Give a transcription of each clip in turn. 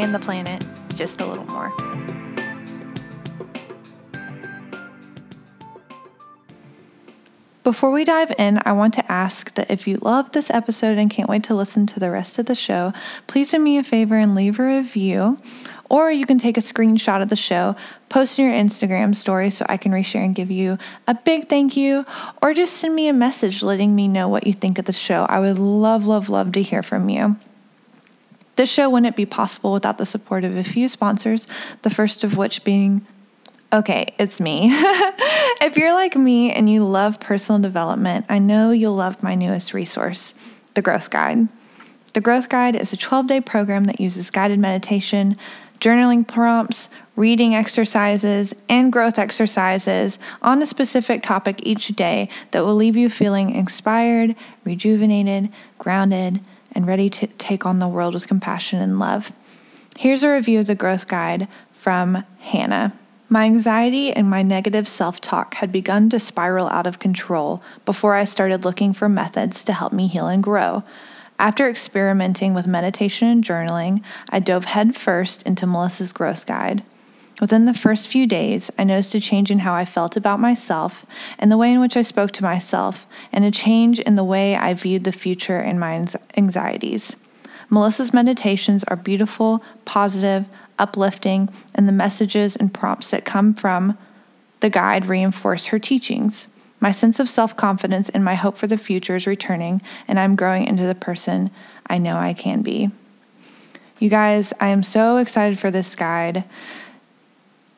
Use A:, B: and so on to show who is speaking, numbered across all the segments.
A: and the planet just a little more. Before we dive in, I want to ask that if you loved this episode and can't wait to listen to the rest of the show, please do me a favor and leave a review. Or you can take a screenshot of the show, post in your Instagram story so I can reshare and give you a big thank you, or just send me a message letting me know what you think of the show. I would love, love, love to hear from you. This show wouldn't be possible without the support of a few sponsors, the first of which being Okay, it's me. if you're like me and you love personal development, I know you'll love my newest resource, the Growth Guide. The Growth Guide is a 12 day program that uses guided meditation, journaling prompts, reading exercises, and growth exercises on a specific topic each day that will leave you feeling inspired, rejuvenated, grounded, and ready to take on the world with compassion and love. Here's a review of the Growth Guide from Hannah. My anxiety and my negative self talk had begun to spiral out of control before I started looking for methods to help me heal and grow. After experimenting with meditation and journaling, I dove headfirst into Melissa's growth guide. Within the first few days, I noticed a change in how I felt about myself and the way in which I spoke to myself, and a change in the way I viewed the future and my anxieties. Melissa's meditations are beautiful, positive, uplifting, and the messages and prompts that come from the guide reinforce her teachings. My sense of self confidence and my hope for the future is returning, and I'm growing into the person I know I can be. You guys, I am so excited for this guide.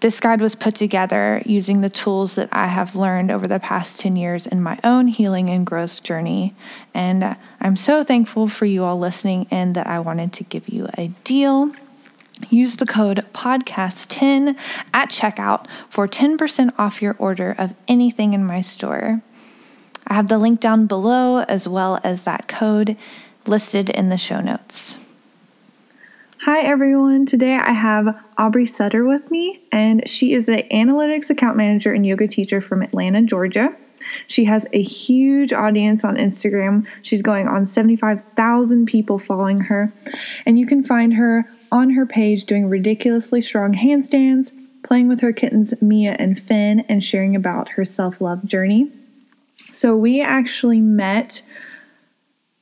A: This guide was put together using the tools that I have learned over the past 10 years in my own healing and growth journey. And I'm so thankful for you all listening and that I wanted to give you a deal. Use the code podcast10 at checkout for 10% off your order of anything in my store. I have the link down below as well as that code listed in the show notes. Hi everyone. Today I have Aubrey Sutter with me, and she is the analytics account manager and yoga teacher from Atlanta, Georgia. She has a huge audience on Instagram. She's going on 75,000 people following her, and you can find her on her page doing ridiculously strong handstands, playing with her kittens Mia and Finn, and sharing about her self love journey. So, we actually met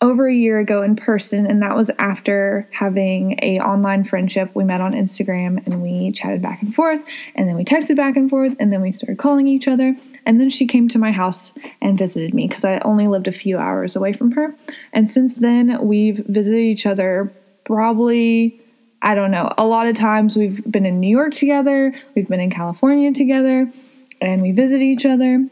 A: over a year ago in person and that was after having a online friendship we met on instagram and we chatted back and forth and then we texted back and forth and then we started calling each other and then she came to my house and visited me because i only lived a few hours away from her and since then we've visited each other probably I don't know. A lot of times we've been in New York together, we've been in California together, and we visit each other.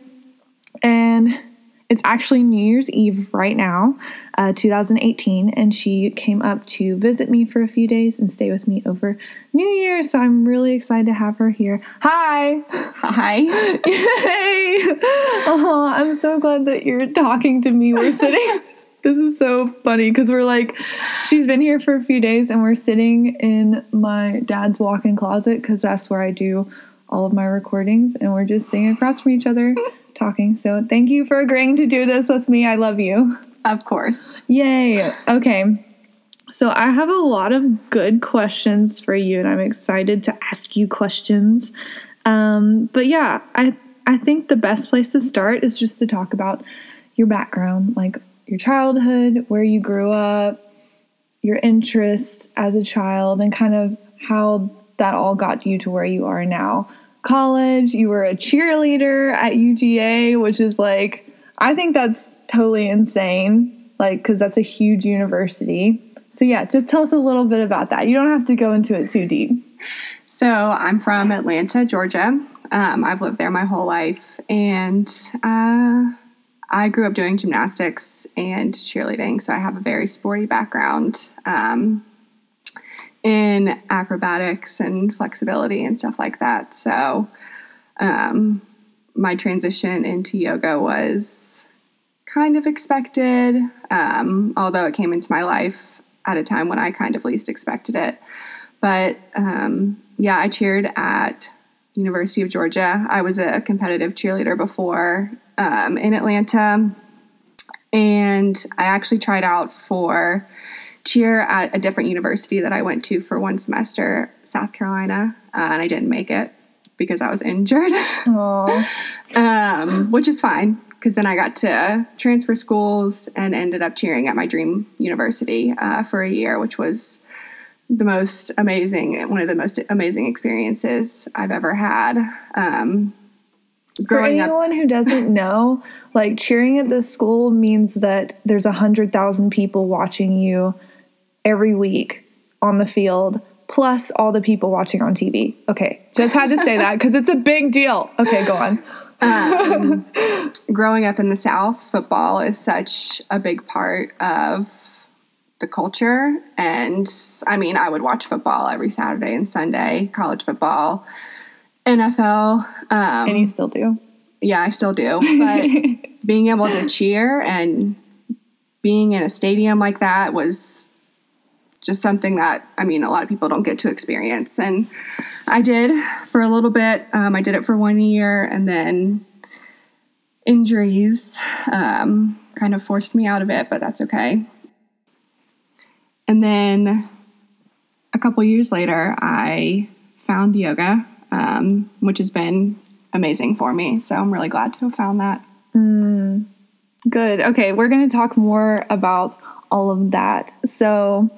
A: And it's actually New Year's Eve right now, uh, 2018, and she came up to visit me for a few days and stay with me over New Year. So I'm really excited to have her here. Hi.
B: Hi.
A: Yay. Oh, I'm so glad that you're talking to me. We're sitting. This is so funny because we're like, she's been here for a few days and we're sitting in my dad's walk in closet because that's where I do all of my recordings and we're just sitting across from each other talking. So thank you for agreeing to do this with me. I love you.
B: Of course.
A: Yay. Okay. So I have a lot of good questions for you and I'm excited to ask you questions. Um, but yeah, I I think the best place to start is just to talk about your background, like your childhood, where you grew up, your interests as a child, and kind of how that all got you to where you are now. College, you were a cheerleader at UGA, which is like, I think that's totally insane, like, because that's a huge university. So, yeah, just tell us a little bit about that. You don't have to go into it too deep.
B: So, I'm from Atlanta, Georgia. Um, I've lived there my whole life, and uh, I grew up doing gymnastics and cheerleading, so I have a very sporty background. Um, in acrobatics and flexibility and stuff like that. So, um, my transition into yoga was kind of expected, um, although it came into my life at a time when I kind of least expected it. But um, yeah, I cheered at University of Georgia. I was a competitive cheerleader before um, in Atlanta, and I actually tried out for cheer at a different university that I went to for one semester, South Carolina, uh, and I didn't make it because I was injured, um, which is fine because then I got to transfer schools and ended up cheering at my dream university uh, for a year, which was the most amazing, one of the most amazing experiences I've ever had. Um,
A: for anyone up, who doesn't know, like cheering at this school means that there's a hundred thousand people watching you every week on the field plus all the people watching on TV. Okay, just had to say that because it's a big deal. Okay, go on. Um,
B: growing up in the South, football is such a big part of the culture. And I mean, I would watch football every Saturday and Sunday, college football, NFL.
A: Um, and you still do?
B: Yeah, I still do. But being able to cheer and being in a stadium like that was just something that I mean a lot of people don't get to experience, and I did for a little bit. Um, I did it for one year, and then injuries um, kind of forced me out of it, but that's okay. And then a couple years later, I found yoga, um, which has been amazing for me. So I'm really glad to have found that.
A: Mm, good. Okay, we're going to talk more about all of that. So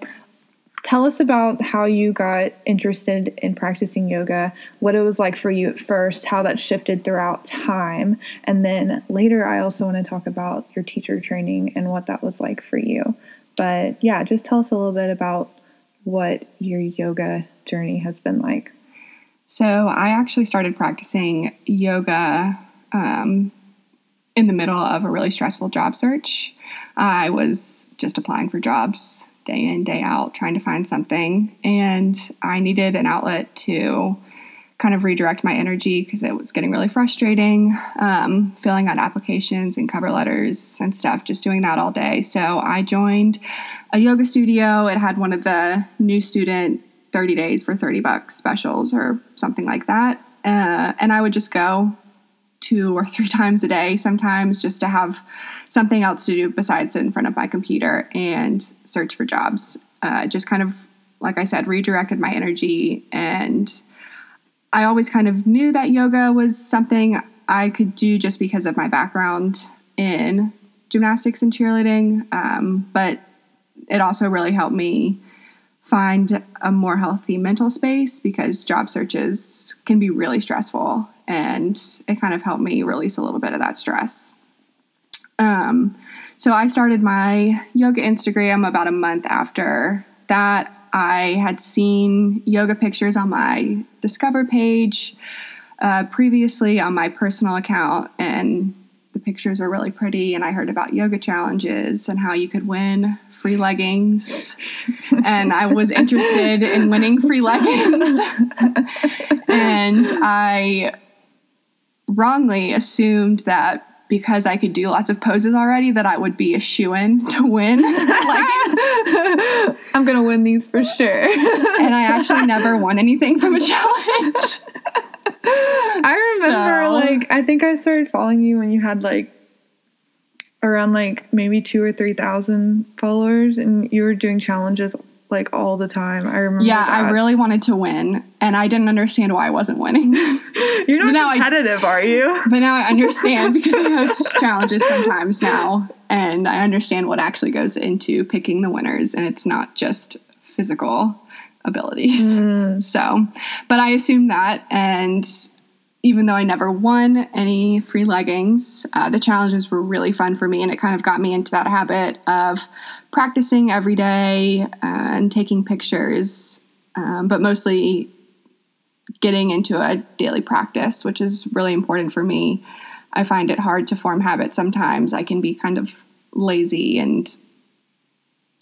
A: Tell us about how you got interested in practicing yoga, what it was like for you at first, how that shifted throughout time, and then later I also want to talk about your teacher training and what that was like for you. But yeah, just tell us a little bit about what your yoga journey has been like.
B: So, I actually started practicing yoga um, in the middle of a really stressful job search. I was just applying for jobs day in, day out, trying to find something. And I needed an outlet to kind of redirect my energy because it was getting really frustrating um, filling out applications and cover letters and stuff, just doing that all day. So I joined a yoga studio. It had one of the new student 30 days for 30 bucks specials or something like that. Uh, and I would just go two or three times a day sometimes just to have something else to do besides sit in front of my computer and search for jobs. Uh, just kind of, like I said, redirected my energy. And I always kind of knew that yoga was something I could do just because of my background in gymnastics and cheerleading. Um, but it also really helped me find a more healthy mental space because job searches can be really stressful and it kind of helped me release a little bit of that stress. Um, so I started my yoga Instagram about a month after that. I had seen yoga pictures on my Discover page uh, previously on my personal account, and the pictures were really pretty. And I heard about yoga challenges and how you could win free leggings. and I was interested in winning free leggings. and I wrongly assumed that because I could do lots of poses already that I would be a shoe in to win.
A: I'm gonna win these for sure.
B: and I actually never won anything from a challenge.
A: I remember so. like I think I started following you when you had like around like maybe two or three thousand followers and you were doing challenges like all the time. I remember.
B: Yeah, that. I really wanted to win, and I didn't understand why I wasn't winning.
A: You're not now competitive, I, are you?
B: But now I understand because I host challenges sometimes now, and I understand what actually goes into picking the winners, and it's not just physical abilities. Mm. So, but I assumed that, and even though I never won any free leggings, uh, the challenges were really fun for me, and it kind of got me into that habit of practicing every day and taking pictures, um, but mostly getting into a daily practice, which is really important for me. I find it hard to form habits sometimes. I can be kind of lazy and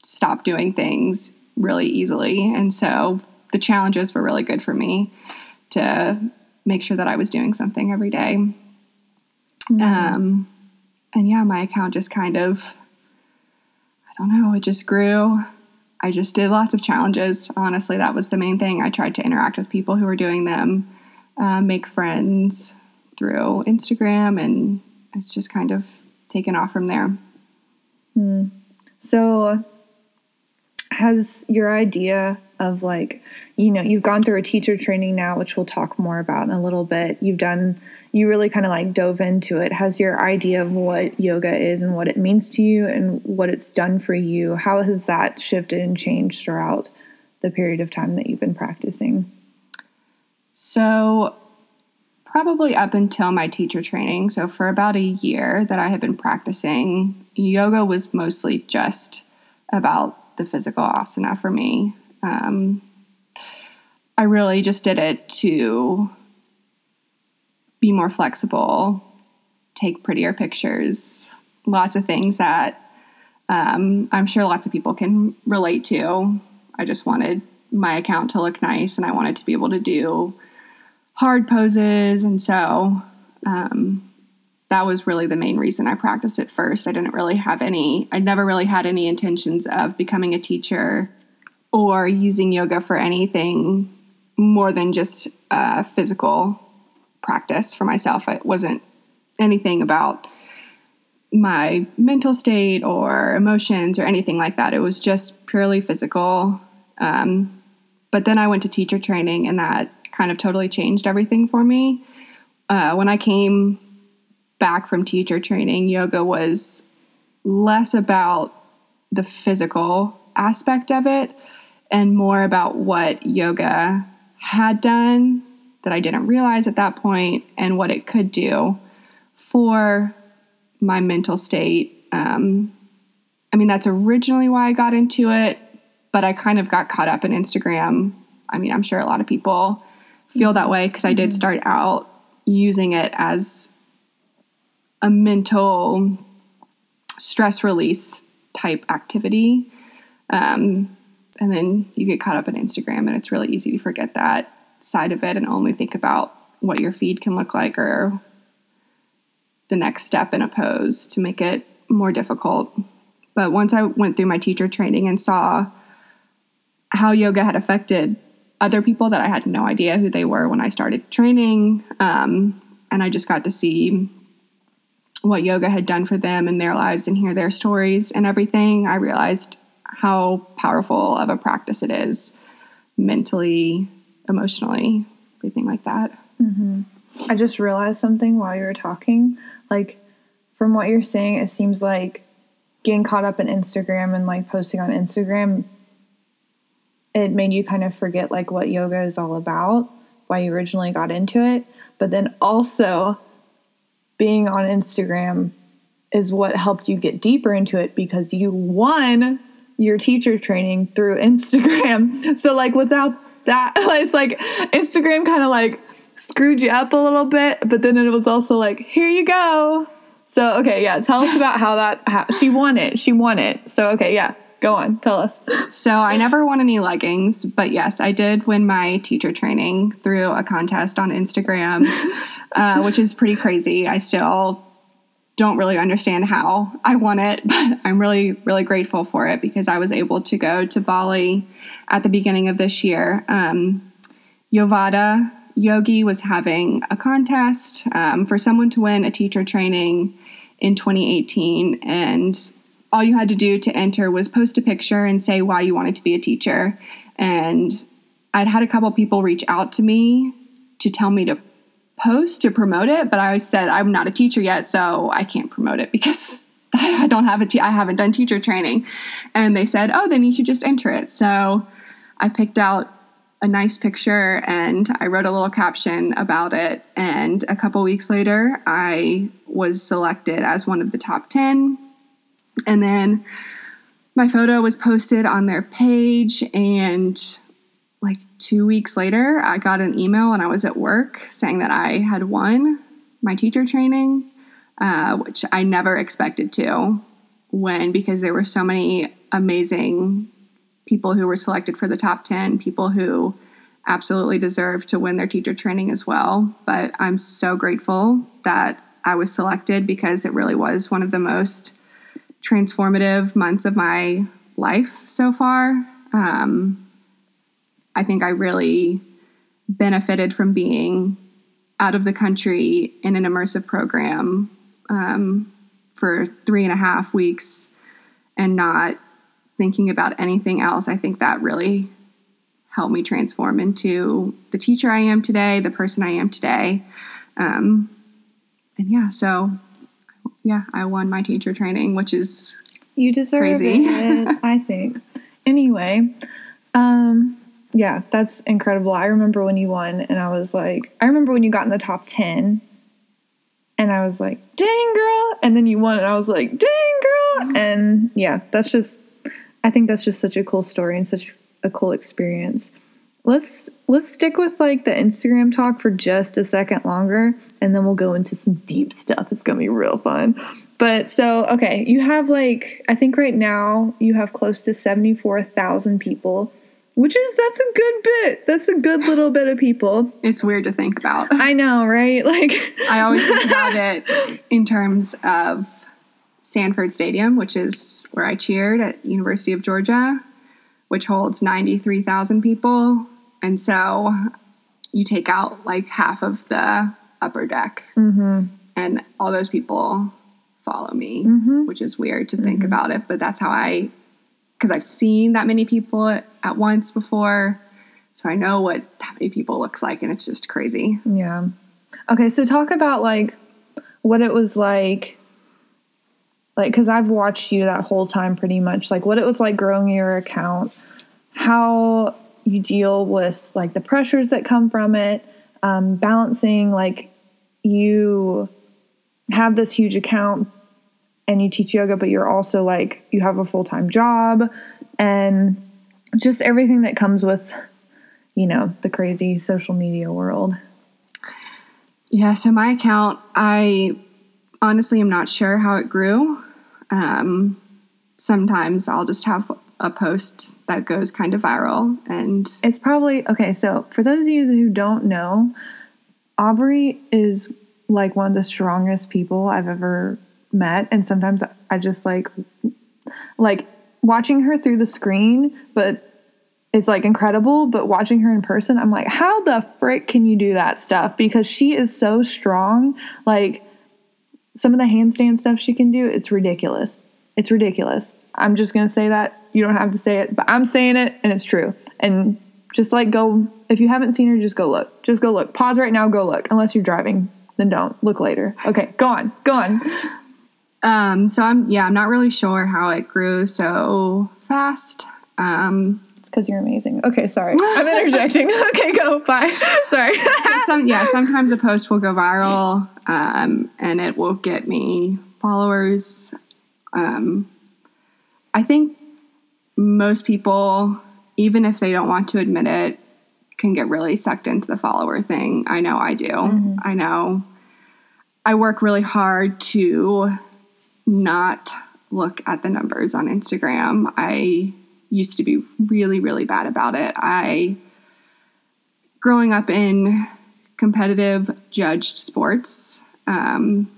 B: stop doing things really easily. And so the challenges were really good for me to make sure that I was doing something every day. Mm-hmm. Um, and yeah, my account just kind of, I don't know, it just grew. I just did lots of challenges. Honestly, that was the main thing. I tried to interact with people who were doing them, uh, make friends through Instagram, and it's just kind of taken off from there.
A: Mm. So, has your idea of like you know you've gone through a teacher training now which we'll talk more about in a little bit. You've done you really kind of like dove into it. Has your idea of what yoga is and what it means to you and what it's done for you how has that shifted and changed throughout the period of time that you've been practicing?
B: So probably up until my teacher training so for about a year that i had been practicing yoga was mostly just about the physical asana for me um, I really just did it to be more flexible, take prettier pictures, lots of things that um, I'm sure lots of people can relate to. I just wanted my account to look nice and I wanted to be able to do hard poses. And so um, that was really the main reason I practiced it first. I didn't really have any, I never really had any intentions of becoming a teacher or using yoga for anything more than just a physical practice for myself. It wasn't anything about my mental state or emotions or anything like that. It was just purely physical. Um, but then I went to teacher training, and that kind of totally changed everything for me. Uh, when I came back from teacher training, yoga was less about the physical aspect of it and more about what yoga had done that I didn't realize at that point and what it could do for my mental state. Um, I mean, that's originally why I got into it, but I kind of got caught up in Instagram. I mean, I'm sure a lot of people feel that way because I did mm-hmm. start out using it as a mental stress release type activity. Um, and then you get caught up in Instagram, and it's really easy to forget that side of it and only think about what your feed can look like or the next step in a pose to make it more difficult. But once I went through my teacher training and saw how yoga had affected other people that I had no idea who they were when I started training, um, and I just got to see what yoga had done for them in their lives and hear their stories and everything, I realized how powerful of a practice it is mentally, emotionally, everything like that.
A: Mm-hmm. I just realized something while you were talking. Like, from what you're saying, it seems like getting caught up in Instagram and like posting on Instagram, it made you kind of forget like what yoga is all about, why you originally got into it. But then also, being on Instagram is what helped you get deeper into it because you won your teacher training through Instagram. So like without that, it's like Instagram kind of like screwed you up a little bit, but then it was also like, here you go. So okay, yeah, tell us about how that she won it. She won it. So okay, yeah. Go on, tell us.
B: So, I never won any leggings, but yes, I did win my teacher training through a contest on Instagram, uh, which is pretty crazy. I still don't really understand how I won it, but I'm really, really grateful for it because I was able to go to Bali at the beginning of this year. Um, Yovada Yogi was having a contest um, for someone to win a teacher training in 2018, and all you had to do to enter was post a picture and say why you wanted to be a teacher. And I'd had a couple people reach out to me to tell me to post to promote it, but I said I'm not a teacher yet, so I can't promote it because I don't have a te- I haven't done teacher training. And they said, "Oh, then you should just enter it." So I picked out a nice picture and I wrote a little caption about it. And a couple weeks later, I was selected as one of the top 10. And then my photo was posted on their page and two weeks later, I got an email when I was at work saying that I had won my teacher training, uh, which I never expected to win because there were so many amazing people who were selected for the top 10, people who absolutely deserve to win their teacher training as well. But I'm so grateful that I was selected because it really was one of the most transformative months of my life so far. Um, I think I really benefited from being out of the country in an immersive program um, for three and a half weeks and not thinking about anything else. I think that really helped me transform into the teacher I am today, the person I am today. Um, and yeah, so yeah, I won my teacher training, which is
A: you deserve crazy. it. I think. Anyway, um, yeah, that's incredible. I remember when you won, and I was like, I remember when you got in the top ten, and I was like, dang girl, and then you won, and I was like, dang girl, and yeah, that's just, I think that's just such a cool story and such a cool experience. Let's let's stick with like the Instagram talk for just a second longer and then we'll go into some deep stuff. It's going to be real fun. But so, okay, you have like I think right now you have close to 74,000 people, which is that's a good bit. That's a good little bit of people.
B: It's weird to think about.
A: I know, right? Like
B: I always think about it in terms of Sanford Stadium, which is where I cheered at University of Georgia, which holds 93,000 people. And so you take out like half of the upper deck, mm-hmm. and all those people follow me, mm-hmm. which is weird to think mm-hmm. about it. But that's how I, because I've seen that many people at, once before. So I know what that many people looks like, and it's just crazy.
A: Yeah. Okay, so talk about like what it was like like because i've watched you that whole time pretty much like what it was like growing your account how you deal with like the pressures that come from it um, balancing like you have this huge account and you teach yoga but you're also like you have a full-time job and just everything that comes with you know the crazy social media world.
B: Yeah so my account i honestly am not sure how it grew. Um, sometimes I'll just have a post that goes kind of viral and
A: it's probably okay so for those of you who don't know aubrey is like one of the strongest people i've ever met and sometimes i just like like watching her through the screen but it's like incredible but watching her in person i'm like how the frick can you do that stuff because she is so strong like some of the handstand stuff she can do, it's ridiculous. It's ridiculous. I'm just going to say that. You don't have to say it, but I'm saying it and it's true. And just like go, if you haven't seen her, just go look. Just go look. Pause right now, go look. Unless you're driving, then don't. Look later. Okay, go on. Go on.
B: Um, so I'm, yeah, I'm not really sure how it grew so fast. Um,
A: because you're amazing. Okay, sorry. I'm interjecting. okay, go. Bye. Sorry.
B: so some, yeah, sometimes a post will go viral um, and it will get me followers. Um, I think most people, even if they don't want to admit it, can get really sucked into the follower thing. I know I do. Mm-hmm. I know I work really hard to not look at the numbers on Instagram. I used to be really, really bad about it. I, growing up in competitive judged sports, um,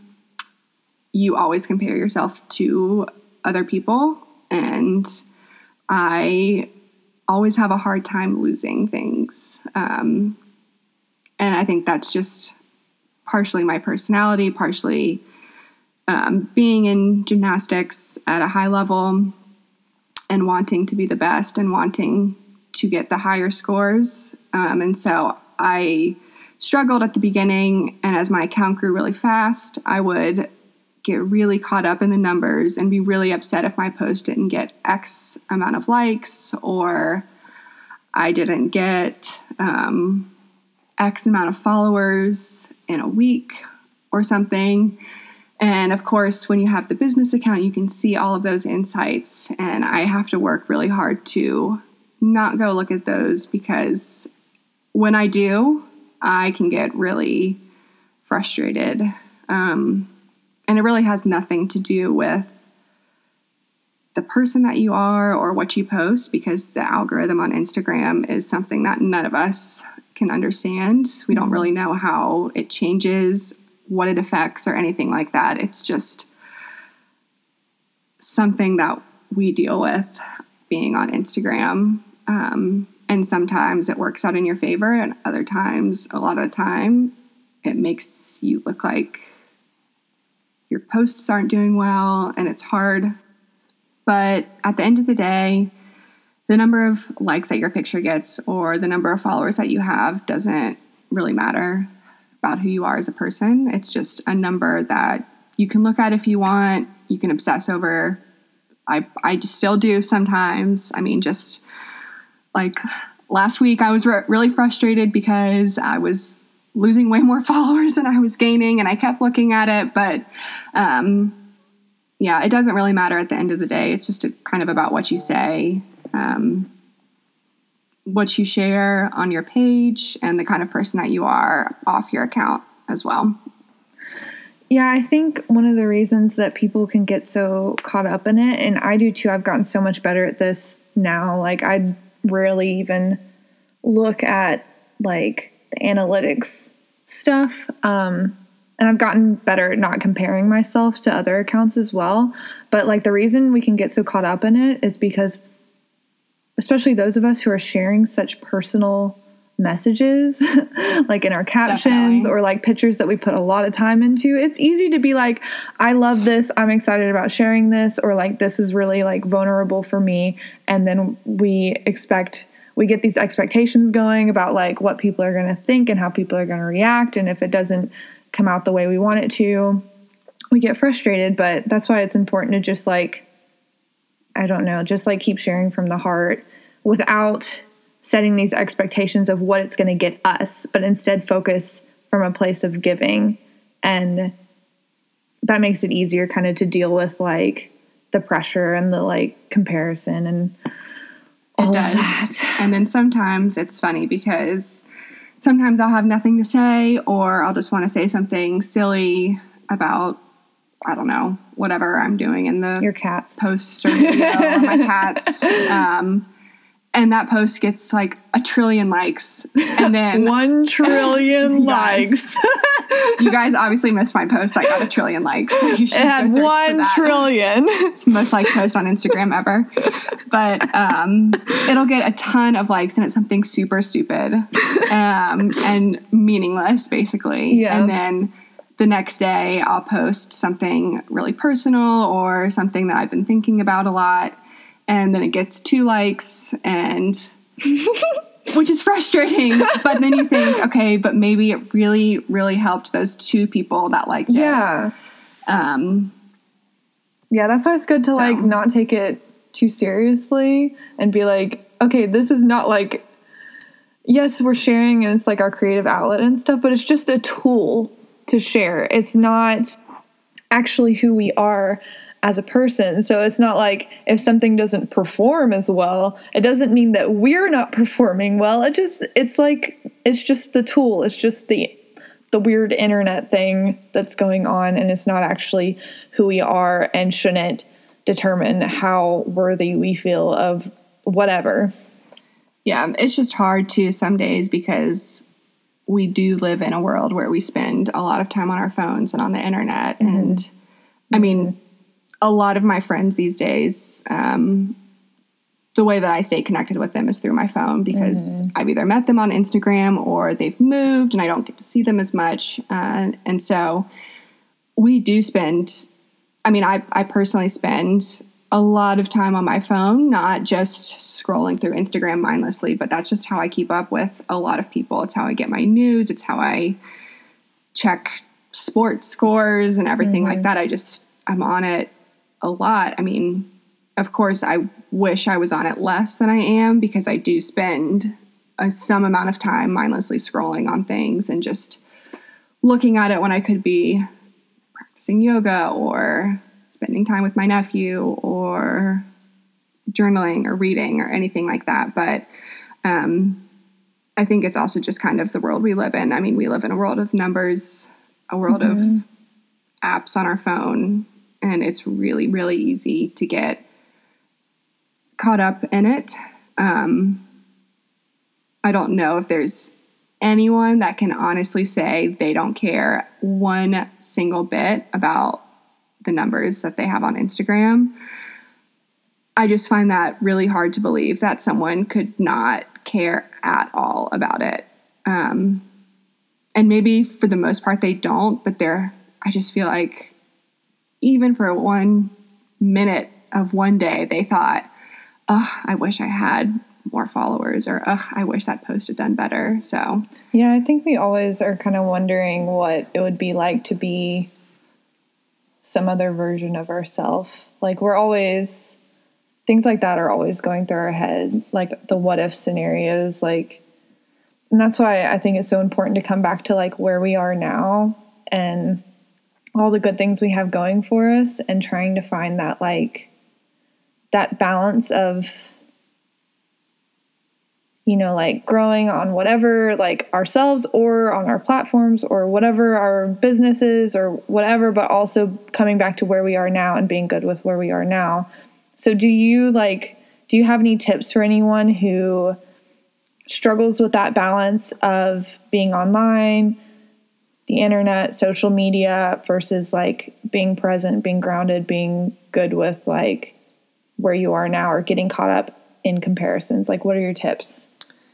B: you always compare yourself to other people. And I always have a hard time losing things. Um, and I think that's just partially my personality, partially um, being in gymnastics at a high level and wanting to be the best and wanting to get the higher scores. Um, and so I struggled at the beginning, and as my account grew really fast, I would get really caught up in the numbers and be really upset if my post didn't get X amount of likes or I didn't get um, X amount of followers in a week or something. And of course, when you have the business account, you can see all of those insights. And I have to work really hard to not go look at those because when I do, I can get really frustrated. Um, and it really has nothing to do with the person that you are or what you post because the algorithm on Instagram is something that none of us can understand. We don't really know how it changes, what it affects, or anything like that. It's just something that we deal with being on Instagram. Um, and sometimes it works out in your favor, and other times, a lot of the time, it makes you look like your posts aren't doing well and it's hard. But at the end of the day, the number of likes that your picture gets or the number of followers that you have doesn't really matter about who you are as a person. It's just a number that you can look at if you want, you can obsess over. I I still do sometimes. I mean, just like last week I was re- really frustrated because I was losing way more followers than I was gaining, and I kept looking at it. But um, yeah, it doesn't really matter at the end of the day. It's just a, kind of about what you say, um, what you share on your page, and the kind of person that you are off your account as well.
A: Yeah, I think one of the reasons that people can get so caught up in it, and I do too, I've gotten so much better at this now. Like, I rarely even look at like the analytics stuff. Um, and I've gotten better at not comparing myself to other accounts as well. But like the reason we can get so caught up in it is because, especially those of us who are sharing such personal messages, like in our captions Definitely. or like pictures that we put a lot of time into, it's easy to be like, I love this. I'm excited about sharing this, or like, this is really like vulnerable for me. And then we expect we get these expectations going about like what people are going to think and how people are going to react and if it doesn't come out the way we want it to we get frustrated but that's why it's important to just like i don't know just like keep sharing from the heart without setting these expectations of what it's going to get us but instead focus from a place of giving and that makes it easier kind of to deal with like the pressure and the like comparison and
B: it does. And then sometimes it's funny because sometimes I'll have nothing to say or I'll just want to say something silly about I don't know, whatever I'm doing in the
A: your cats.
B: post or my cats. Um, and that post gets like a trillion likes. And then
A: one trillion likes.
B: You guys obviously missed my post that got a trillion likes.
A: You should it had one trillion.
B: It's the most liked post on instagram ever. But um, it'll get a ton of likes and it's something super stupid um, and meaningless basically. Yeah. and then the next day i'll post something really personal or something that i've been thinking about a lot and then it gets two likes and which is frustrating but then you think okay but maybe it really really helped those two people that liked
A: it yeah um yeah that's why it's good to so. like not take it too seriously and be like okay this is not like yes we're sharing and it's like our creative outlet and stuff but it's just a tool to share it's not actually who we are as a person. So it's not like if something doesn't perform as well, it doesn't mean that we're not performing well. It just it's like it's just the tool. It's just the the weird internet thing that's going on and it's not actually who we are and shouldn't determine how worthy we feel of whatever.
B: Yeah, it's just hard to some days because we do live in a world where we spend a lot of time on our phones and on the internet mm-hmm. and I mean a lot of my friends these days, um, the way that I stay connected with them is through my phone because mm-hmm. I've either met them on Instagram or they've moved and I don't get to see them as much. Uh, and so we do spend, I mean, I, I personally spend a lot of time on my phone, not just scrolling through Instagram mindlessly, but that's just how I keep up with a lot of people. It's how I get my news, it's how I check sports scores and everything mm-hmm. like that. I just, I'm on it a lot. I mean, of course, I wish I was on it less than I am because I do spend a, some amount of time mindlessly scrolling on things and just looking at it when I could be practicing yoga or spending time with my nephew or journaling or reading or anything like that. But um, I think it's also just kind of the world we live in. I mean, we live in a world of numbers, a world mm-hmm. of apps on our phone, and it's really really easy to get caught up in it. Um, I don't know if there's anyone that can honestly say they don't care one single bit about the numbers that they have on Instagram. I just find that really hard to believe that someone could not care at all about it. Um, and maybe for the most part they don't, but they're, I just feel like even for one minute of one day, they thought, oh, I wish I had more followers or ugh, I wish that post had done better. So
A: Yeah, I think we always are kind of wondering what it would be like to be some other version of ourselves. Like we're always things like that are always going through our head, like the what if scenarios, like and that's why I think it's so important to come back to like where we are now and all the good things we have going for us and trying to find that like that balance of you know like growing on whatever like ourselves or on our platforms or whatever our businesses or whatever but also coming back to where we are now and being good with where we are now. So do you like do you have any tips for anyone who struggles with that balance of being online the internet social media versus like being present being grounded being good with like where you are now or getting caught up in comparisons? Like what are your tips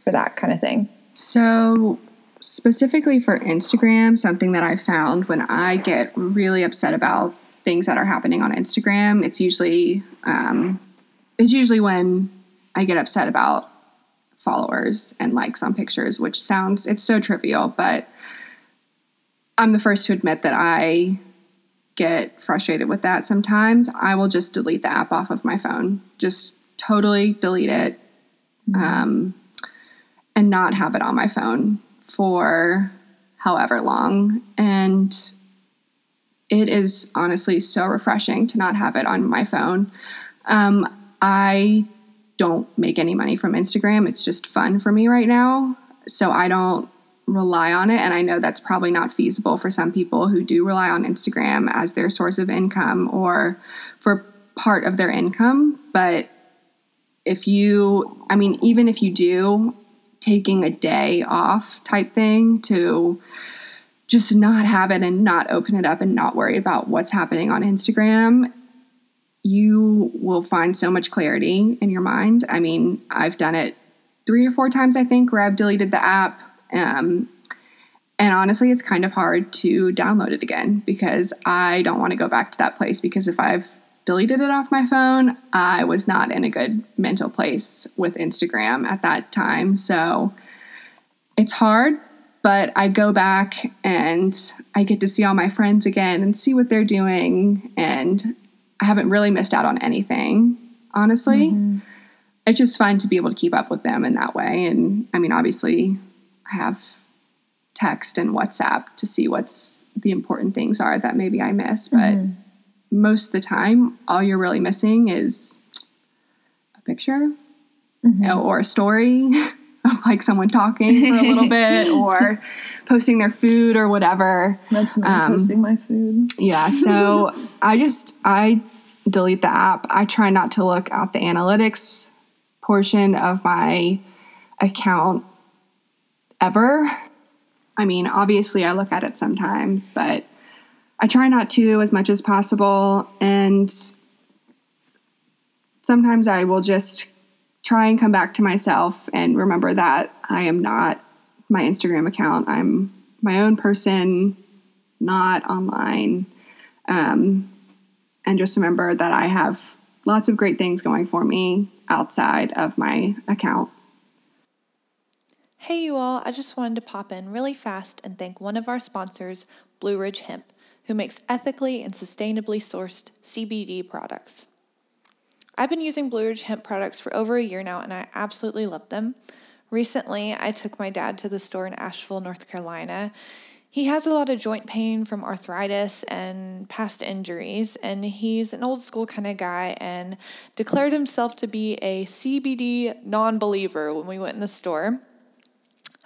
A: for that kind of thing?
B: So, specifically for Instagram, something that I found when I get really upset about things that are happening on Instagram, it's usually um, it's usually when I get upset about followers and likes on pictures, which sounds it's so trivial, but I'm the first to admit that I get frustrated with that sometimes. I will just delete the app off of my phone. Just totally delete it. Mm-hmm. Um, and not have it on my phone for however long. And it is honestly so refreshing to not have it on my phone. Um, I don't make any money from Instagram. It's just fun for me right now. So I don't rely on it. And I know that's probably not feasible for some people who do rely on Instagram as their source of income or for part of their income. But if you, I mean, even if you do, taking a day off type thing to just not have it and not open it up and not worry about what's happening on Instagram, you will find so much clarity in your mind. I mean, I've done it three or four times, I think, where I've deleted the app. Um, and honestly, it's kind of hard to download it again because I don't want to go back to that place because if I've deleted it off my phone. I was not in a good mental place with Instagram at that time. So it's hard, but I go back and I get to see all my friends again and see what they're doing. And I haven't really missed out on anything, honestly. Mm-hmm. It's just fun to be able to keep up with them in that way. And I mean, obviously, I have text and WhatsApp to see what's the important things are that maybe I miss, but. Mm-hmm most of the time, all you're really missing is a picture mm-hmm. or a story of like someone talking for a little bit or posting their food or whatever.
A: That's me um, posting my food.
B: Yeah. So I just, I delete the app. I try not to look at the analytics portion of my account ever. I mean, obviously, I look at it sometimes, but I try not to as much as possible. And sometimes I will just try and come back to myself and remember that I am not my Instagram account. I'm my own person, not online. Um, and just remember that I have lots of great things going for me outside of my account.
A: Hey, you all, I just wanted to pop in really fast and thank one of our sponsors, Blue Ridge Hemp who makes ethically and sustainably sourced CBD products. I've been using Blue Ridge hemp products for over a year now and I absolutely love them. Recently, I took my dad to the store in Asheville, North Carolina. He has a lot of joint pain from arthritis and past injuries, and he's an old school kind of guy and declared himself to be a CBD non believer when we went in the store.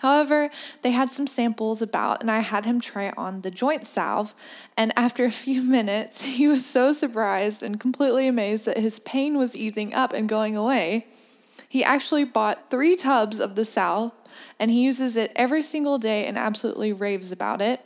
A: However, they had some samples about, and I had him try on the joint salve. And after a few minutes, he was so surprised and completely amazed that his pain was easing up and going away. He actually bought three tubs of the salve, and he uses it every single day and absolutely raves about it.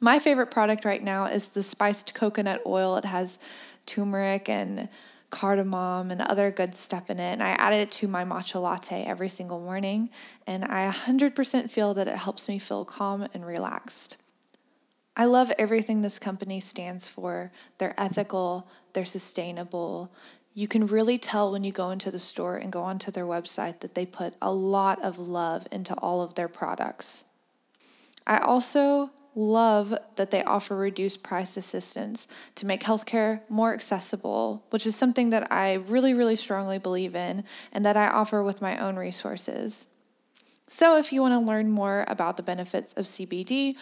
A: My favorite product right now is the spiced coconut oil. It has turmeric and cardamom and other good stuff in it. And I added it to my matcha latte every single morning. And I 100% feel that it helps me feel calm and relaxed. I love everything this company stands for. They're ethical, they're sustainable. You can really tell when you go into the store and go onto their website that they put a lot of love into all of their products. I also love that they offer reduced price assistance to make healthcare more accessible, which is something that I really, really strongly believe in and that I offer with my own resources. So, if you want to learn more about the benefits of CBD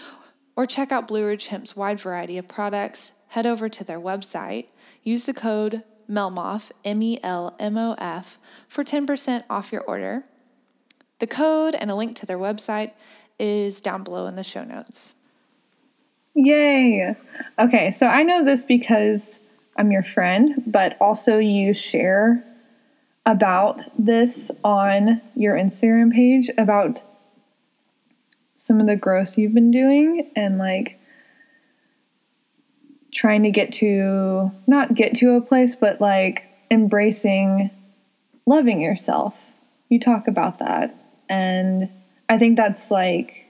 A: or check out Blue Ridge Hemp's wide variety of products, head over to their website, use the code MELMOF, M E L M O F, for 10% off your order. The code and a link to their website is down below in the show notes.
C: Yay! Okay, so I know this because I'm your friend, but also you share about this on your Instagram page about some of the growth you've been doing and like trying to get to not get to a place, but like embracing loving yourself. You talk about that. And I think that's like,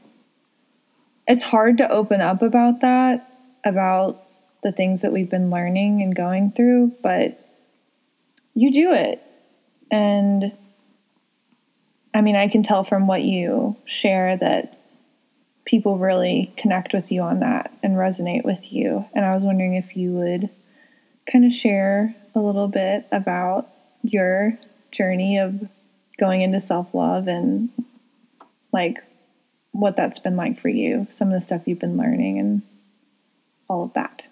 C: it's hard to open up about that, about the things that we've been learning and going through, but you do it. And I mean, I can tell from what you share that people really connect with you on that and resonate with you. And I was wondering if you would kind of share a little bit about your journey of going into self love and like what that's been like for you, some of the stuff you've been learning, and all of that.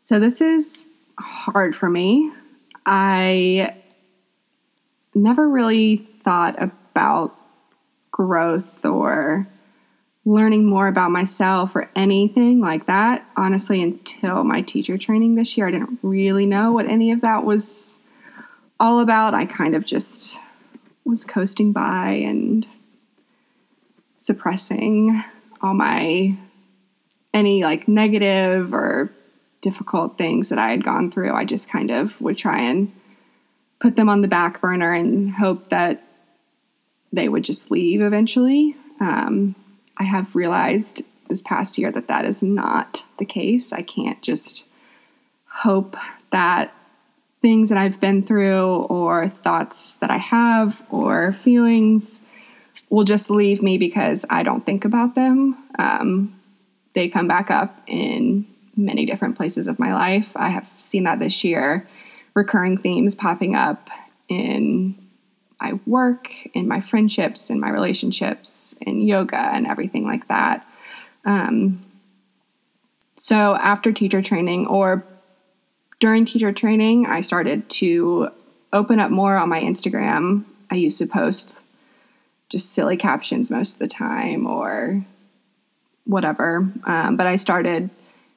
B: So, this is hard for me. I never really thought about growth or learning more about myself or anything like that. Honestly, until my teacher training this year, I didn't really know what any of that was all about. I kind of just was coasting by and suppressing all my any like negative or difficult things that I had gone through. I just kind of would try and put them on the back burner and hope that they would just leave eventually. Um, I have realized this past year that that is not the case. I can't just hope that things that I've been through or thoughts that I have or feelings will just leave me because I don't think about them. Um, they come back up in many different places of my life. I have seen that this year, recurring themes popping up in my work, in my friendships, in my relationships, in yoga, and everything like that. Um, so after teacher training or during teacher training, I started to open up more on my Instagram. I used to post just silly captions most of the time or whatever. Um, but I started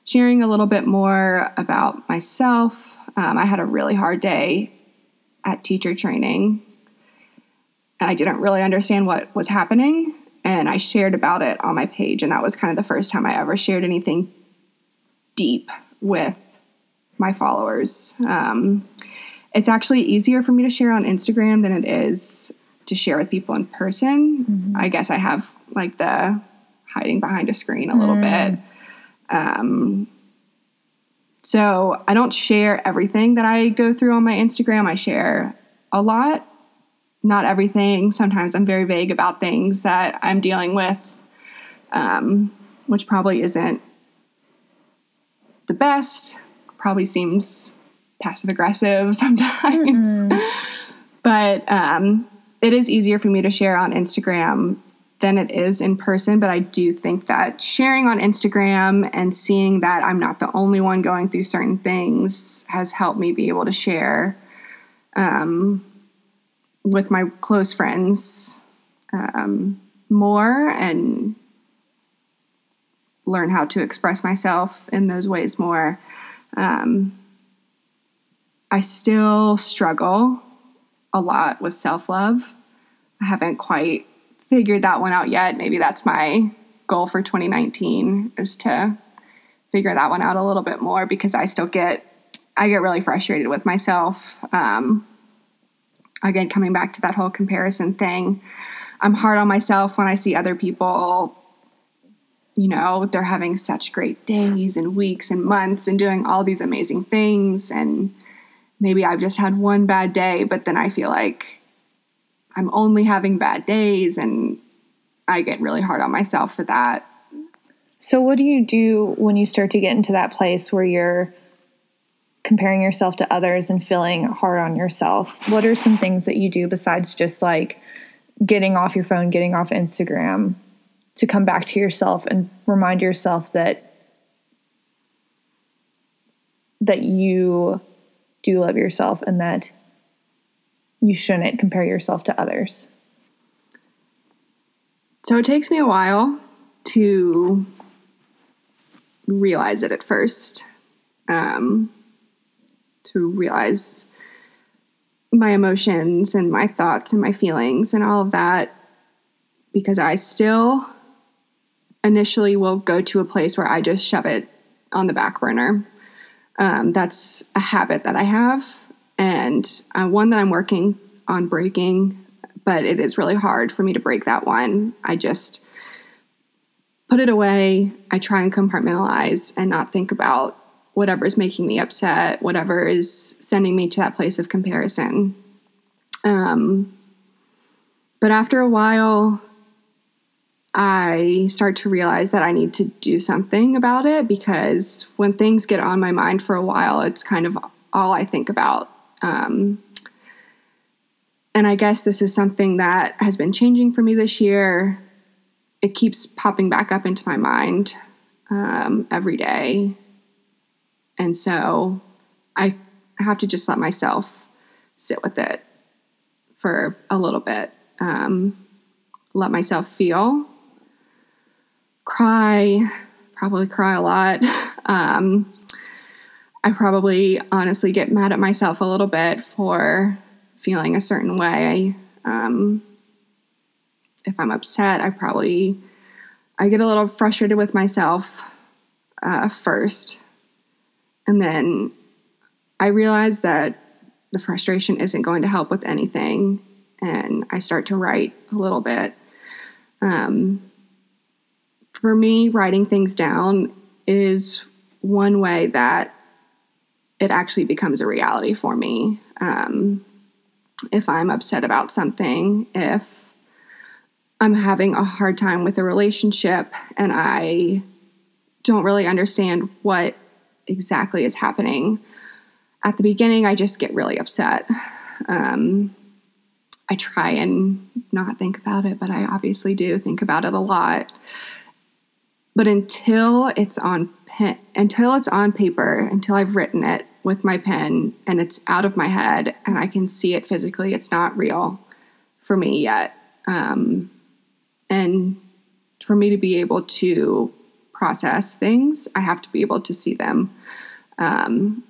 B: sharing a little bit more about myself. Um, I had a really hard day at teacher training and I didn't really understand what was happening. And I shared about it on my page. And that was kind of the first time I ever shared anything deep with my followers. Um, it's actually easier for me to share on Instagram than it is to share with people in person. Mm-hmm. I guess I have like the hiding behind a screen a little mm. bit. Um, so I don't share everything that I go through on my Instagram. I share a lot, not everything. Sometimes I'm very vague about things that I'm dealing with, um, which probably isn't the best probably seems passive aggressive sometimes. Mm-hmm. but um, it is easier for me to share on Instagram than it is in person. But I do think that sharing on Instagram and seeing that I'm not the only one going through certain things has helped me be able to share um, with my close friends um, more and learn how to express myself in those ways more. Um, I still struggle a lot with self love. I haven't quite figured that one out yet. Maybe that's my goal for 2019 is to figure that one out a little bit more because I still get I get really frustrated with myself. Um, again, coming back to that whole comparison thing, I'm hard on myself when I see other people. You know, they're having such great days and weeks and months and doing all these amazing things. And maybe I've just had one bad day, but then I feel like I'm only having bad days and I get really hard on myself for that.
C: So, what do you do when you start to get into that place where you're comparing yourself to others and feeling hard on yourself? What are some things that you do besides just like getting off your phone, getting off Instagram to come back to yourself and remind yourself that that you do love yourself and that you shouldn't compare yourself to others?
B: So it takes me a while to realize it at first. Um, to realize my emotions and my thoughts and my feelings and all of that because I still initially will go to a place where I just shove it on the back burner. Um, that's a habit that I have and uh, one that I'm working on breaking, but it is really hard for me to break that one. I just put it away. I try and compartmentalize and not think about whatever is making me upset, whatever is sending me to that place of comparison. Um, but after a while, I start to realize that I need to do something about it because when things get on my mind for a while, it's kind of all I think about. Um, and I guess this is something that has been changing for me this year. It keeps popping back up into my mind um, every day. And so I have to just let myself sit with it for a little bit. Um, let myself feel, cry, probably cry a lot. Um, I probably honestly get mad at myself a little bit for feeling a certain way. Um, if I'm upset, I probably I get a little frustrated with myself uh, first and then I realize that the frustration isn't going to help with anything. And I start to write a little bit. Um, for me, writing things down is one way that it actually becomes a reality for me. Um, if I'm upset about something, if I'm having a hard time with a relationship and I don't really understand what exactly is happening. At the beginning, I just get really upset. Um, I try and not think about it, but I obviously do think about it a lot. But until it's on pen, until it's on paper, until I've written it with my pen and it's out of my head and I can see it physically, it's not real for me yet. Um, and for me to be able to process things, I have to be able to see them. Um,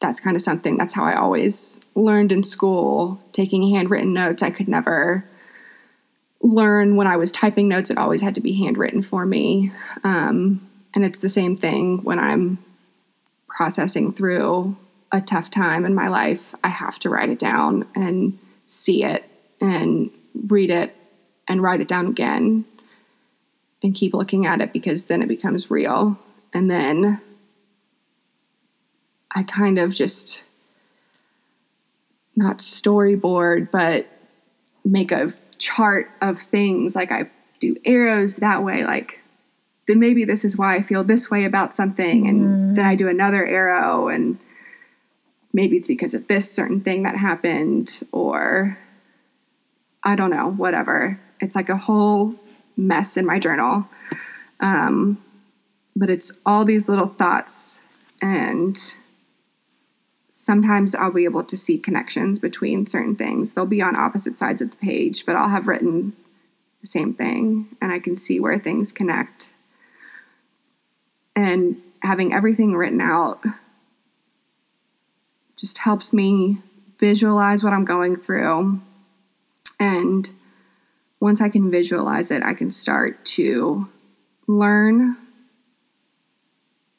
B: that's kind of something that's how I always learned in school, taking handwritten notes. I could never learn when I was typing notes, it always had to be handwritten for me. Um, and it's the same thing when I'm processing through a tough time in my life. I have to write it down and see it and read it and write it down again and keep looking at it because then it becomes real. And then I kind of just not storyboard, but make a chart of things. Like I do arrows that way, like then maybe this is why I feel this way about something. And mm. then I do another arrow, and maybe it's because of this certain thing that happened, or I don't know, whatever. It's like a whole mess in my journal. Um, but it's all these little thoughts and sometimes I'll be able to see connections between certain things. They'll be on opposite sides of the page, but I'll have written the same thing and I can see where things connect. And having everything written out just helps me visualize what I'm going through. And once I can visualize it, I can start to learn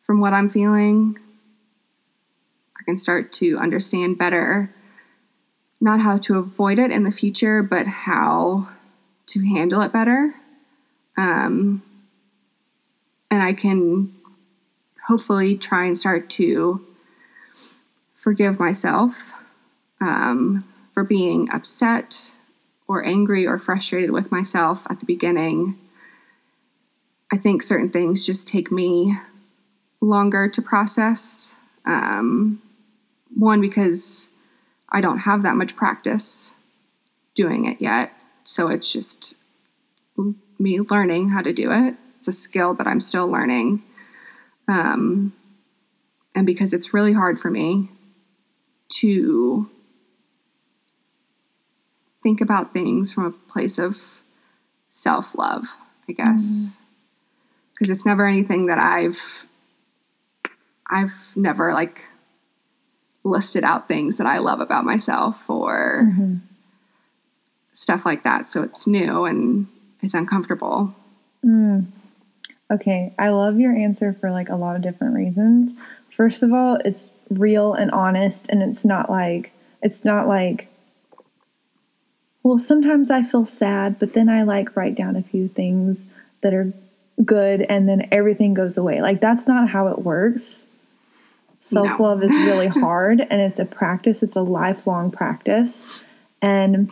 B: from what I'm feeling can start to understand better not how to avoid it in the future, but how to handle it better. Um, and I can hopefully try and start to forgive myself um, for being upset or angry or frustrated with myself at the beginning. I think certain things just take me longer to process. Um, one, because I don't have that much practice doing it yet. So it's just me learning how to do it. It's a skill that I'm still learning. Um, and because it's really hard for me to think about things from a place of self love, I guess. Because mm-hmm. it's never anything that I've I've never like listed out things that I love about myself or mm-hmm. stuff like that. So it's new and it's uncomfortable.
A: Mm. Okay, I love your answer for like a lot of different reasons. First of all, it's real and honest and it's not like it's not like well, sometimes I feel sad, but then I like write down a few things that are good and then everything goes away. Like that's not how it works. Self love no. is really hard and it's a practice, it's a lifelong practice. And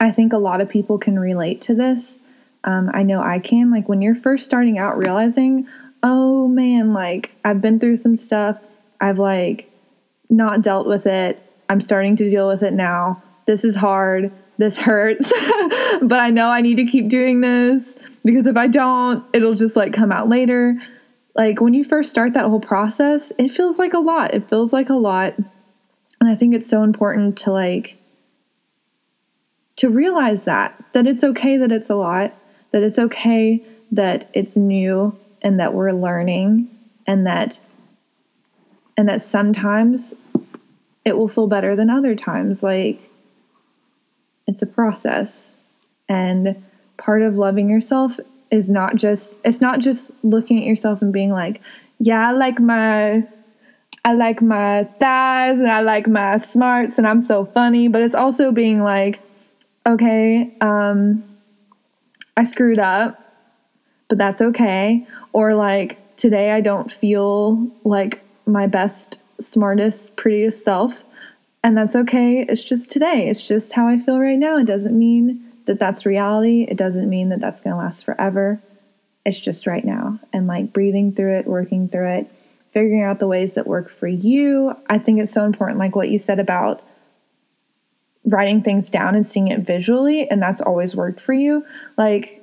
A: I think a lot of people can relate to this. Um, I know I can. Like when you're first starting out, realizing, oh man, like I've been through some stuff, I've like not dealt with it, I'm starting to deal with it now. This is hard, this hurts, but I know I need to keep doing this because if I don't, it'll just like come out later like when you first start that whole process, it feels like a lot. It feels like a lot. And I think it's so important to like to realize that that it's okay that it's a lot, that it's okay that it's new and that we're learning and that and that sometimes it will feel better than other times like it's a process. And part of loving yourself is not just it's not just looking at yourself and being like, yeah, I like my I like my thighs and I like my smarts and I'm so funny, but it's also being like, okay, um I screwed up, but that's okay. Or like today I don't feel like my best, smartest, prettiest self, and that's okay. It's just today. It's just how I feel right now. It doesn't mean that that's reality. It doesn't mean that that's going to last forever. It's just right now. And like breathing through it, working through it, figuring out the ways that work for you. I think it's so important, like what you said about writing things down and seeing it visually. And that's always worked for you. Like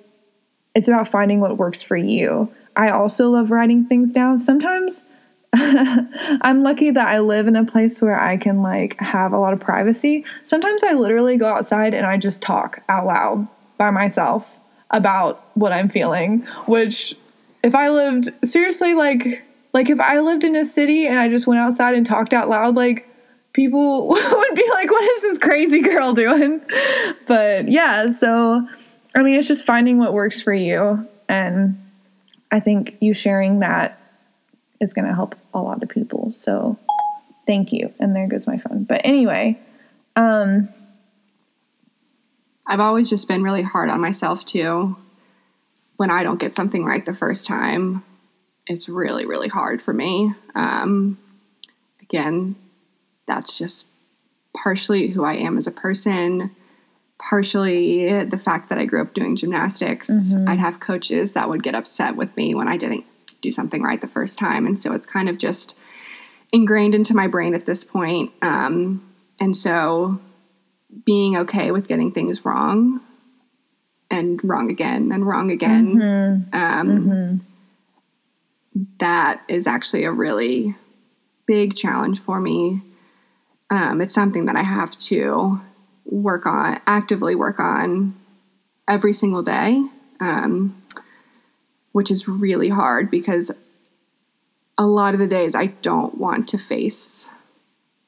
A: it's about finding what works for you. I also love writing things down. Sometimes I'm lucky that I live in a place where I can like have a lot of privacy. Sometimes I literally go outside and I just talk out loud by myself about what I'm feeling, which if I lived seriously like like if I lived in a city and I just went outside and talked out loud like people would be like what is this crazy girl doing? But yeah, so I mean it's just finding what works for you and I think you sharing that is going to help a lot of people. So thank you. And there goes my phone. But anyway, um,
B: I've always just been really hard on myself too. When I don't get something right the first time, it's really, really hard for me. Um, again, that's just partially who I am as a person, partially the fact that I grew up doing gymnastics. Mm-hmm. I'd have coaches that would get upset with me when I didn't do something right the first time. And so it's kind of just ingrained into my brain at this point. Um, and so being okay with getting things wrong and wrong again and wrong again, mm-hmm. Um, mm-hmm. That is actually a really big challenge for me Um, it's something that I have to work on, actively work on every single day, um, which is really hard because a lot of the days I don't want to face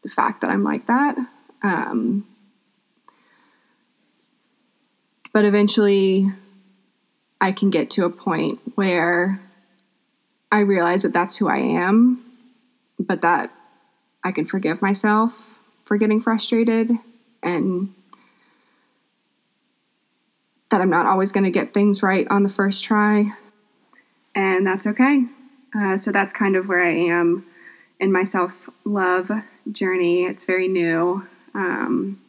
B: the fact that I'm like that. Um, but eventually, I can get to a point where I realize that that's who I am, but that I can forgive myself for getting frustrated and that I'm not always going to get things right on the first try. And that's okay. Uh, so that's kind of where I am in my self love journey. It's very new. Um,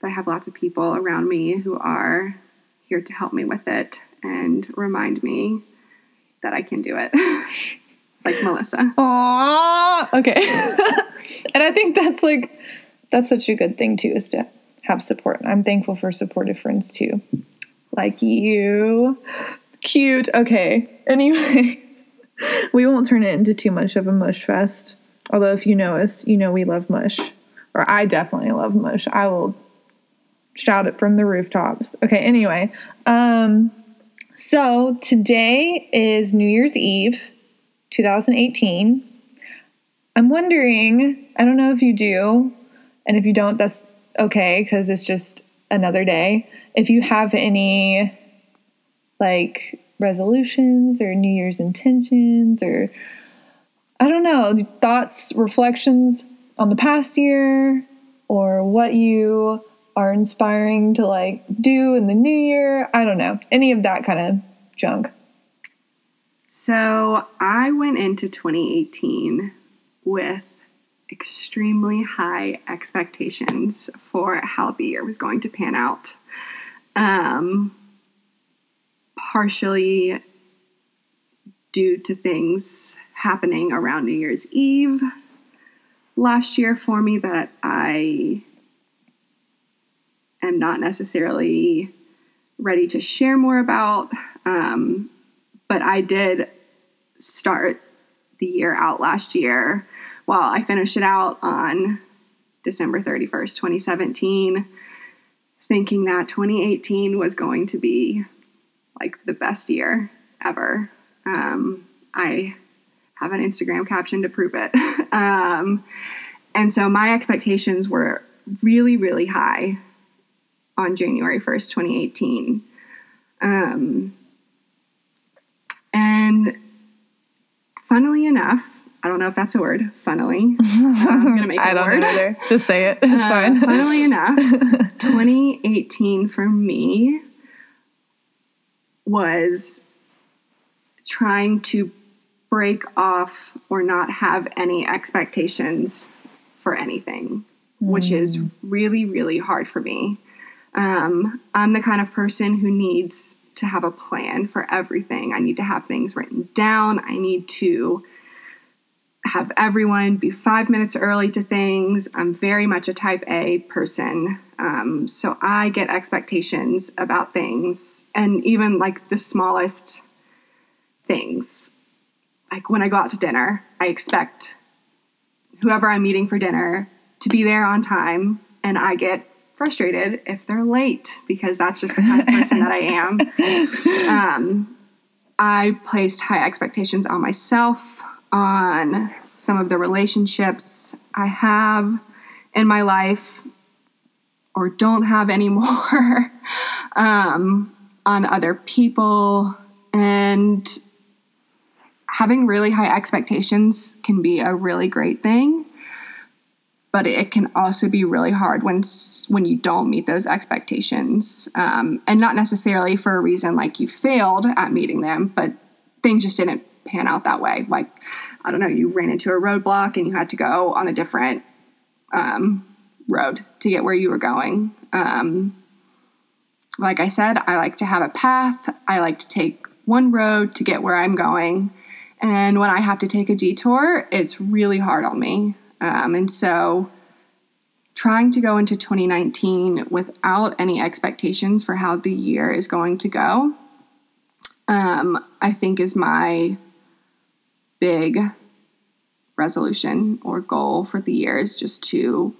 B: but I have lots of people around me who are here to help me with it and remind me that I can do it. like Melissa.
A: Aww. Okay. and I think that's like that's such a good thing too, is to have support. I'm thankful for supportive friends too. Like you. Cute. Okay. Anyway, we won't turn it into too much of a mush fest. Although if you know us, you know we love mush. Or I definitely love mush. I will shout it from the rooftops. Okay, anyway. Um so today is New Year's Eve, 2018. I'm wondering, I don't know if you do, and if you don't, that's okay because it's just another day. If you have any like resolutions or New Year's intentions or I don't know, thoughts, reflections on the past year or what you are inspiring to like do in the new year. I don't know. Any of that kind of junk.
B: So I went into 2018 with extremely high expectations for how the year was going to pan out. Um, partially due to things happening around New Year's Eve last year for me that I am not necessarily ready to share more about. Um, but I did start the year out last year. Well, I finished it out on December 31st, 2017, thinking that 2018 was going to be like the best year ever. Um, I have an Instagram caption to prove it. um, and so my expectations were really, really high on January 1st, 2018. Um, and funnily enough, I don't know if that's a word, funnily. I'm going to make it
A: I
B: a
A: don't
B: word.
A: know either. Just say it. It's
B: Uh,
A: fine.
B: funnily enough, 2018 for me was trying to break off or not have any expectations for anything, which is really, really hard for me. Um, I'm the kind of person who needs to have a plan for everything. I need to have things written down. I need to have everyone be five minutes early to things. I'm very much a type A person. Um, so I get expectations about things and even like the smallest things. Like when I go out to dinner, I expect whoever I'm meeting for dinner to be there on time. And I get frustrated if they're late because that's just the kind of person that I am. Um, I placed high expectations on myself, on some of the relationships I have in my life or don't have anymore, um, on other people. And having really high expectations can be a really great thing but it can also be really hard when when you don't meet those expectations, um, and not necessarily for a reason like you failed at meeting them, but things just didn't pan out that way. Like I don't know, you ran into a roadblock and you had to go on a different um, road to get where you were going. Um, like I said, I like to have a path. I like to take one road to get where I'm going. And when I have to take a detour, it's really hard on me. Um, and so, trying to go into 2019 without any expectations for how the year is going to go, um, I think is my big resolution or goal for the year is just to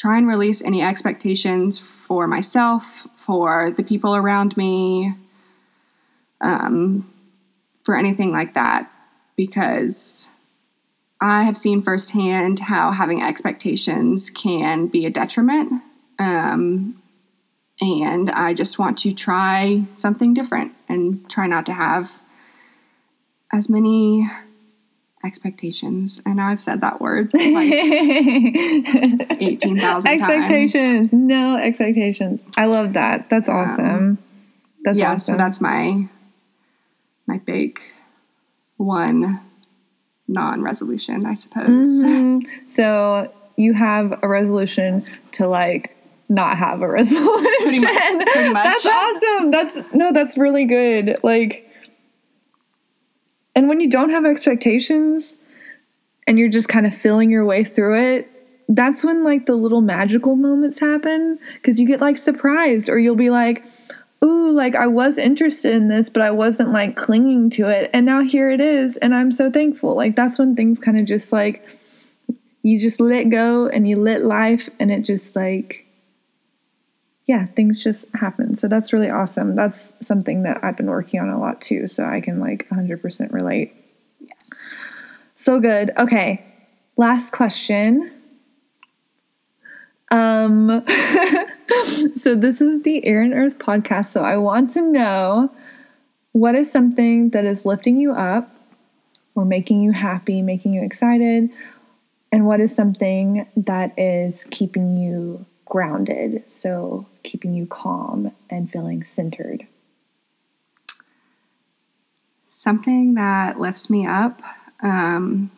B: try and release any expectations for myself, for the people around me, um, for anything like that, because I have seen firsthand how having expectations can be a detriment. Um, and I just want to try something different and try not to have as many expectations. And I've said that word like 18,000 times.
A: expectations. No expectations. I love that. That's awesome. that's
B: yeah,
A: awesome.
B: so that's my my big one non-resolution, I suppose.
A: Mhm. So you have a resolution to like not have a resolution.
B: Pretty much, pretty much.
A: That's awesome. That's no, that's really good. Like and when you don't have expectations and you're just kind of feeling your way through it, that's when like the little magical moments happen because you get like surprised or you'll be like, ooh, like I was interested in this, but I wasn't like clinging to it. And now here it is. And I'm so thankful. Like that's when things kind of just like, you just let go and you let life and it just like, yeah, things just happen. So that's really awesome. That's something that I've been working on a lot too. So I can like 100% relate.
B: Yes.
A: So good. Okay. Last question. Um so this is the Air and Earth podcast. So I want to know what is something that is lifting you up or making you happy, making you excited, and what is something that is keeping you grounded, so keeping you calm and feeling centered.
B: Something that lifts me up. Um,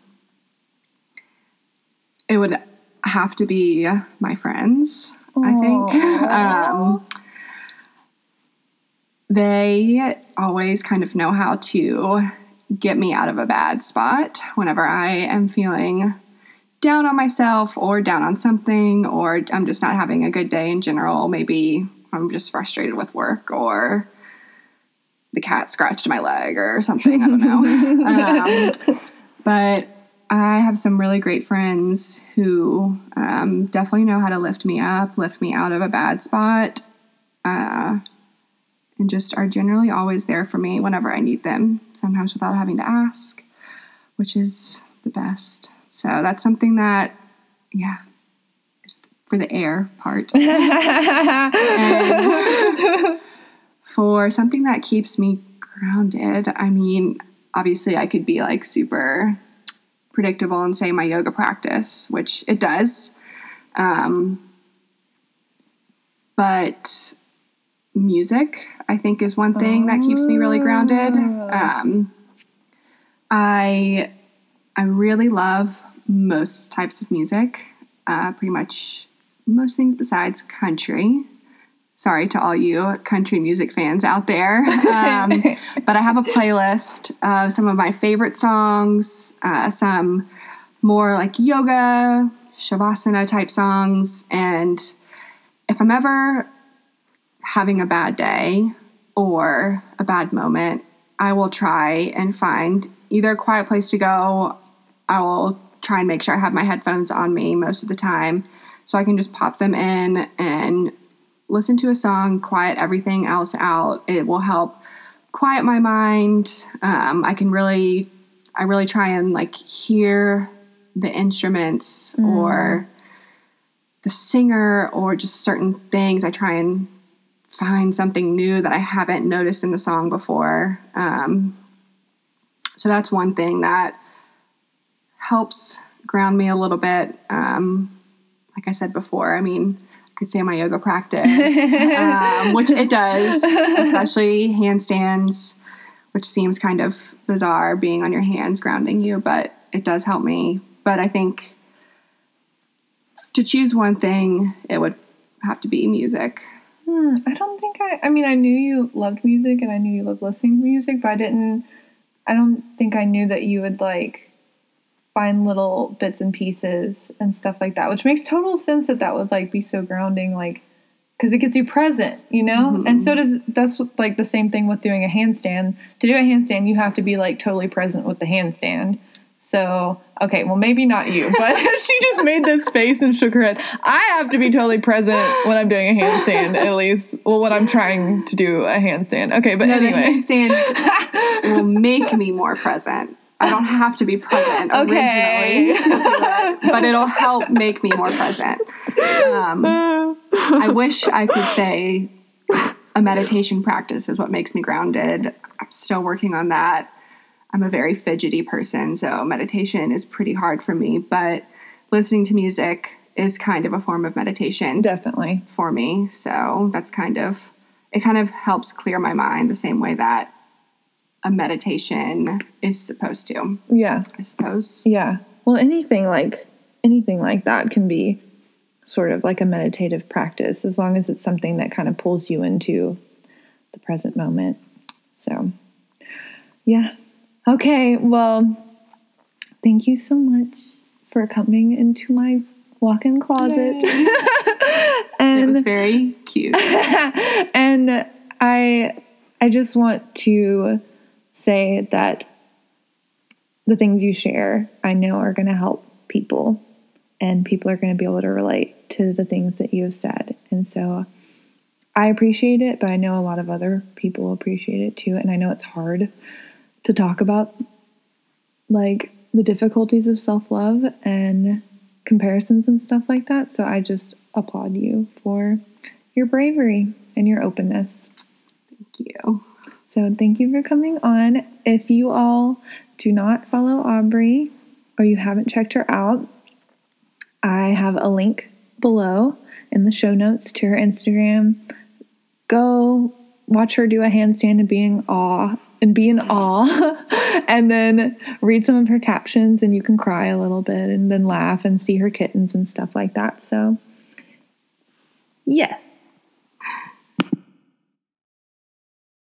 B: it would have to be my friends. I think. Um, they always kind of know how to get me out of a bad spot whenever I am feeling down on myself or down on something, or I'm just not having a good day in general. Maybe I'm just frustrated with work or the cat scratched my leg or something. I don't know. um, but I have some really great friends who um, definitely know how to lift me up, lift me out of a bad spot, uh, and just are generally always there for me whenever I need them, sometimes without having to ask, which is the best. So that's something that, yeah, is for the air part. For something that keeps me grounded, I mean, obviously I could be like super predictable and say my yoga practice, which it does. Um, but music, I think, is one thing that keeps me really grounded. Um, I I really love most types of music, uh, pretty much most things besides country. Sorry to all you country music fans out there. Um, but I have a playlist of some of my favorite songs, uh, some more like yoga, shavasana type songs. And if I'm ever having a bad day or a bad moment, I will try and find either a quiet place to go. I will try and make sure I have my headphones on me most of the time so I can just pop them in and listen to a song, quiet everything else out. It will help quiet my mind. Um, I can really, I really try and like hear the instruments or the singer or just certain things. I try and find something new that I haven't noticed in the song before. Um, so that's one thing that helps ground me a little bit. Um, like I said before, I mean, I could say my yoga practice, um, which it does, especially handstands, which seems kind of bizarre being on your hands grounding you, but it does help me. But I think to choose one thing, it would have to be music.
A: Hmm, I don't think I. I mean, I knew you loved music and I knew you loved listening to music, but I didn't. I don't think I knew that you would like find little bits and pieces and stuff like that, which makes total sense that that would like be so grounding, like because it gets you present, you know. Mm-hmm. And so does that's like the same thing with doing a handstand. To do a handstand, you have to be like totally present with the handstand. So, okay, well, maybe not you, but she just made this face and shook her head. I have to be totally present when I'm doing a handstand, at least. Well, when I'm trying to do a handstand. Okay, but
B: No, the
A: anyway.
B: handstand will make me more present. I don't have to be present
A: Okay.
B: originally to do it, but it'll help make me more present. Um, I wish I could say a meditation practice is what makes me grounded. I'm still working on that. I'm a very fidgety person, so meditation is pretty hard for me, but listening to music is kind of a form of meditation
A: Definitely.
B: for me. So that's kind of it kind of helps clear my mind the same way that a meditation is supposed to,
A: Yeah.
B: I suppose.
A: Yeah. Well, anything like anything like that can be sort of like a meditative practice as long as it's something that kind of pulls you into the present moment. So, yeah. Okay, well, thank you so much for coming into my walk-in closet.
B: and It was very cute.
A: and I I just want to say that the things you share, I know are going to help people and people are going to be able to relate to the things that you have said. And so I appreciate it, but I know a lot of other people appreciate it too. And I know it's hard to talk about like the difficulties of self love and comparisons and stuff like that. So I just applaud you for your bravery and your openness.
B: Thank you.
A: So thank you for coming on. If you all do not follow Aubrey or you haven't checked her out, I have a link below in the show notes to her Instagram. Go watch her do a handstand and be in awe and be in awe and then read some of her captions and you can cry a little bit and then laugh and see her kittens and stuff like that. So yes.